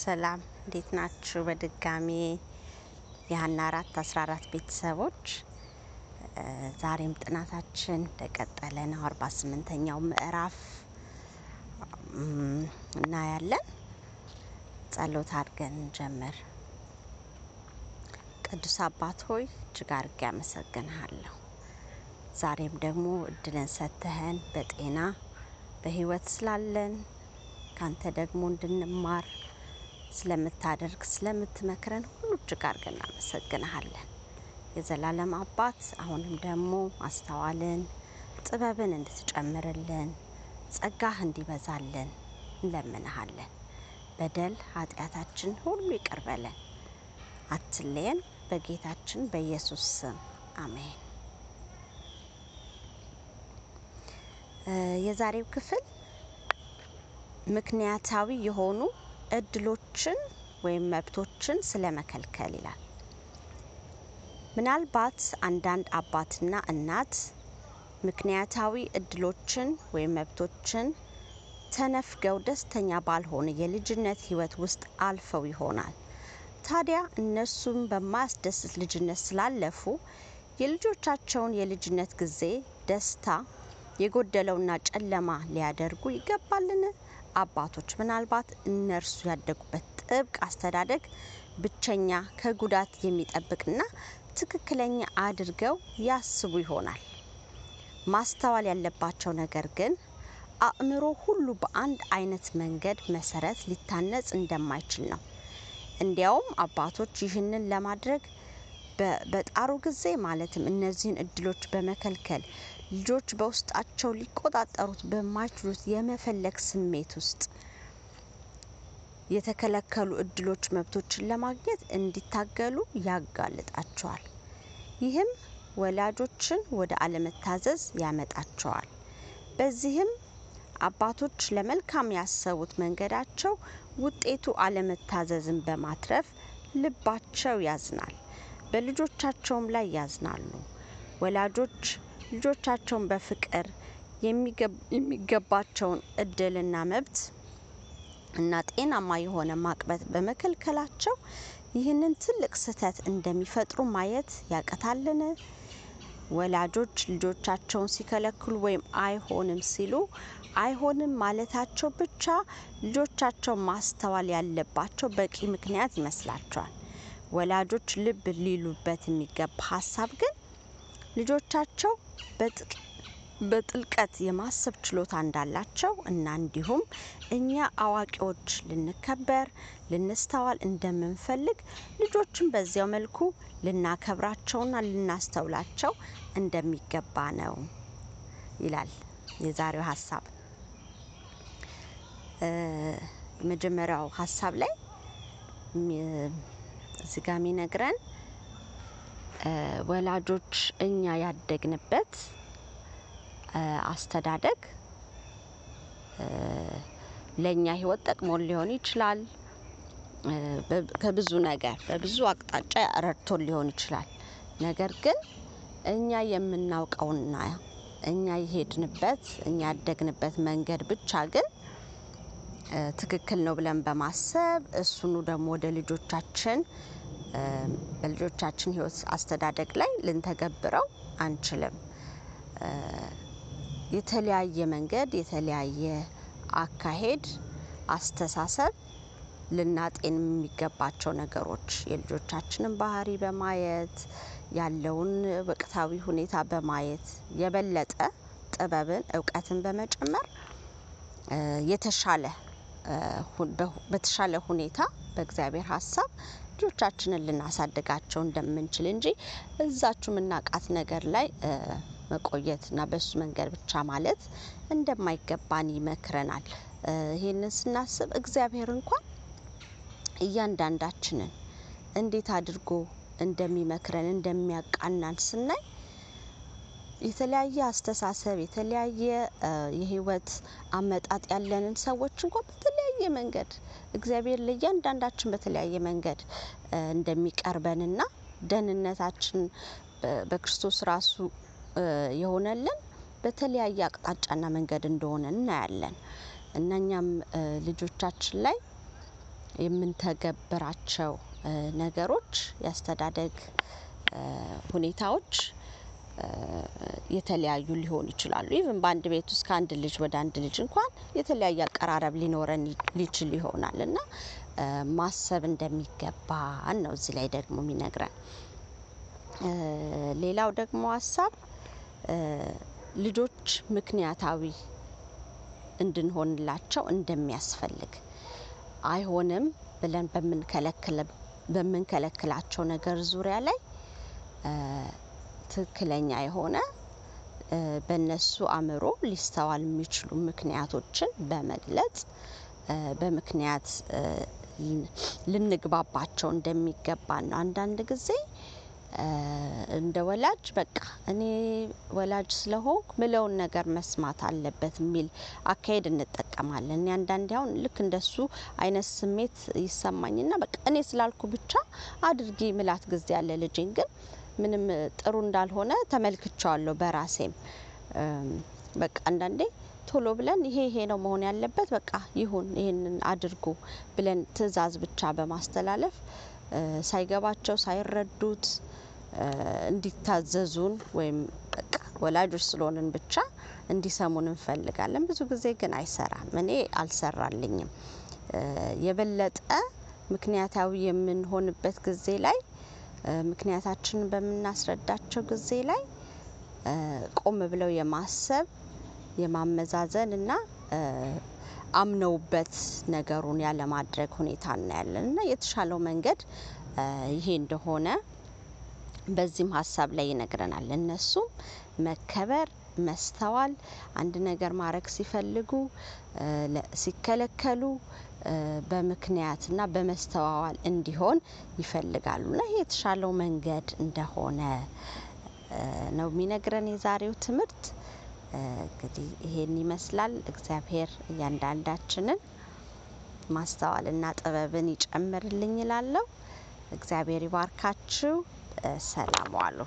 ሰላም እንዴት ናችሁ? በድጋሚ የሀና አራት አስራ አራት ቤተሰቦች ዛሬም ጥናታችን እንደቀጠለ ነው። አርባ ስምንተኛው ምዕራፍ እናያለን። ጸሎት አድርገን እንጀምር። ቅዱስ አባት ሆይ እጅግ አድርጌ አመሰግንሃለሁ። ዛሬም ደግሞ እድልን ሰጥተህን በጤና በህይወት ስላለን ካንተ ደግሞ እንድንማር ስለምታደርግ ስለምትመክረን ሁሉ እጅግ አድርገን እናመሰግንሃለን። የዘላለም አባት አሁንም ደግሞ ማስተዋልን ጥበብን እንድትጨምርልን ጸጋህ እንዲበዛልን እንለምንሃለን። በደል ኃጢአታችን ሁሉ ይቅር በለን፣ አትለየን። በጌታችን በኢየሱስ ስም አሜን። የዛሬው ክፍል ምክንያታዊ የሆኑ እድሎችን ወይም መብቶችን ስለ መከልከል ይላል። ምናልባት አንዳንድ አባትና እናት ምክንያታዊ እድሎችን ወይም መብቶችን ተነፍገው ደስተኛ ባልሆነ የልጅነት ሕይወት ውስጥ አልፈው ይሆናል። ታዲያ እነሱም በማያስደስት ልጅነት ስላለፉ የልጆቻቸውን የልጅነት ጊዜ ደስታ የጎደለውና ጨለማ ሊያደርጉ ይገባልን? አባቶች ምናልባት እነርሱ ያደጉበት ጥብቅ አስተዳደግ ብቸኛ ከጉዳት የሚጠብቅና ትክክለኛ አድርገው ያስቡ ይሆናል። ማስተዋል ያለባቸው ነገር ግን አእምሮ ሁሉ በአንድ አይነት መንገድ መሰረት ሊታነጽ እንደማይችል ነው። እንዲያውም አባቶች ይህንን ለማድረግ በጣሩ ጊዜ ማለትም እነዚህን እድሎች በመከልከል ልጆች በውስጣቸው ሊቆጣጠሩት በማይችሉት የመፈለግ ስሜት ውስጥ የተከለከሉ እድሎች መብቶችን ለማግኘት እንዲታገሉ ያጋልጣቸዋል። ይህም ወላጆችን ወደ አለመታዘዝ ያመጣቸዋል። በዚህም አባቶች ለመልካም ያሰቡት መንገዳቸው ውጤቱ አለመታዘዝን በማትረፍ ልባቸው ያዝናል፣ በልጆቻቸውም ላይ ያዝናሉ። ወላጆች ልጆቻቸውን በፍቅር የሚገባቸውን እድልና መብት እና ጤናማ የሆነ ማቅበት በመከልከላቸው ይህንን ትልቅ ስህተት እንደሚፈጥሩ ማየት ያቀታልን? ወላጆች ልጆቻቸውን ሲከለክሉ ወይም አይሆንም ሲሉ አይሆንም ማለታቸው ብቻ ልጆቻቸው ማስተዋል ያለባቸው በቂ ምክንያት ይመስላቸዋል። ወላጆች ልብ ሊሉበት የሚገባ ሀሳብ ግን ልጆቻቸው በጥልቀት የማሰብ ችሎታ እንዳላቸው እና እንዲሁም እኛ አዋቂዎች ልንከበር፣ ልንስተዋል እንደምንፈልግ ልጆችን በዚያው መልኩ ልናከብራቸውና ልናስተውላቸው እንደሚገባ ነው ይላል የዛሬው ሀሳብ። የመጀመሪያው ሀሳብ ላይ እዚህ ጋ ወላጆች እኛ ያደግንበት አስተዳደግ ለእኛ ሕይወት ጠቅሞን ሊሆን ይችላል። ከብዙ ነገር በብዙ አቅጣጫ ረድቶን ሊሆን ይችላል። ነገር ግን እኛ የምናውቀውና እኛ የሄድንበት እኛ ያደግንበት መንገድ ብቻ ግን ትክክል ነው ብለን በማሰብ እሱኑ ደግሞ ወደ ልጆቻችን በልጆቻችን ሕይወት አስተዳደግ ላይ ልንተገብረው አንችልም። የተለያየ መንገድ የተለያየ አካሄድ፣ አስተሳሰብ ልናጤን የሚገባቸው ነገሮች የልጆቻችንን ባህሪ በማየት ያለውን ወቅታዊ ሁኔታ በማየት የበለጠ ጥበብን እውቀትን በመጨመር የተሻለ በተሻለ ሁኔታ በእግዚአብሔር ሀሳብ ልጆቻችንን ልናሳድጋቸው እንደምንችል እንጂ እዛችሁ ምናቃት ነገር ላይ መቆየትና በሱ መንገድ ብቻ ማለት እንደማይገባን ይመክረናል። ይህንን ስናስብ እግዚአብሔር እንኳን እያንዳንዳችንን እንዴት አድርጎ እንደሚመክረን እንደሚያቃናን ስናይ የተለያየ አስተሳሰብ የተለያየ የህይወት አመጣጥ ያለንን ሰዎች እንኳን በተለያየ መንገድ እግዚአብሔር ለእያንዳንዳችን በተለያየ መንገድ እንደሚቀርበንና ደህንነታችን በክርስቶስ ራሱ የሆነልን በተለያየ አቅጣጫና መንገድ እንደሆነ እናያለን። እና እኛም ልጆቻችን ላይ የምንተገብራቸው ነገሮች የአስተዳደግ ሁኔታዎች የተለያዩ ሊሆኑ ይችላሉ። ኢቭን በአንድ ቤት ውስጥ ከአንድ ልጅ ወደ አንድ ልጅ እንኳን የተለያየ አቀራረብ ሊኖረን ሊችል ይሆናል እና ማሰብ እንደሚገባን ነው እዚህ ላይ ደግሞ የሚነግረን። ሌላው ደግሞ ሀሳብ ልጆች ምክንያታዊ እንድንሆንላቸው እንደሚያስፈልግ አይሆንም ብለን በምንከለክላቸው ነገር ዙሪያ ላይ ትክክለኛ የሆነ በእነሱ አእምሮ ሊስተዋል የሚችሉ ምክንያቶችን በመግለጽ በምክንያት ልንግባባቸው እንደሚገባን ነው። አንዳንድ ጊዜ እንደ ወላጅ በቃ እኔ ወላጅ ስለሆንኩ ምለውን ነገር መስማት አለበት የሚል አካሄድ እንጠቀማለን። አንዳንዴ አሁን ልክ እንደሱ አይነት ስሜት ይሰማኝና በቃ እኔ ስላልኩ ብቻ አድርጊ ምላት ጊዜ ያለ ልጄን ግን ምንም ጥሩ እንዳልሆነ ተመልክቼዋለሁ በራሴም። በቃ አንዳንዴ ቶሎ ብለን ይሄ ይሄ ነው መሆን ያለበት በቃ ይሁን ይሄንን አድርጉ ብለን ትዕዛዝ ብቻ በማስተላለፍ ሳይገባቸው ሳይረዱት እንዲታዘዙን ወይም በቃ ወላጆች ስለሆንን ብቻ እንዲሰሙን እንፈልጋለን። ብዙ ጊዜ ግን አይሰራም እኔ አልሰራልኝም። የበለጠ ምክንያታዊ የምንሆንበት ጊዜ ላይ ምክንያታችንን በምናስረዳቸው ጊዜ ላይ ቆም ብለው የማሰብ የማመዛዘን እና አምነውበት ነገሩን ያለማድረግ ሁኔታ እናያለን። እና የተሻለው መንገድ ይሄ እንደሆነ በዚህም ሀሳብ ላይ ይነግረናል። እነሱም መከበር መስተዋል አንድ ነገር ማድረግ ሲፈልጉ ሲከለከሉ በምክንያትና በመስተዋዋል እንዲሆን ይፈልጋሉ። እና ይሄ የተሻለው መንገድ እንደሆነ ነው የሚነግረን የዛሬው ትምህርት። እንግዲህ ይሄን ይመስላል እግዚአብሔር እያንዳንዳችንን ማስተዋልና ጥበብን ይጨምርልኝ እላለሁ። እግዚአብሔር ይባርካችሁ። ሰላም ዋሉ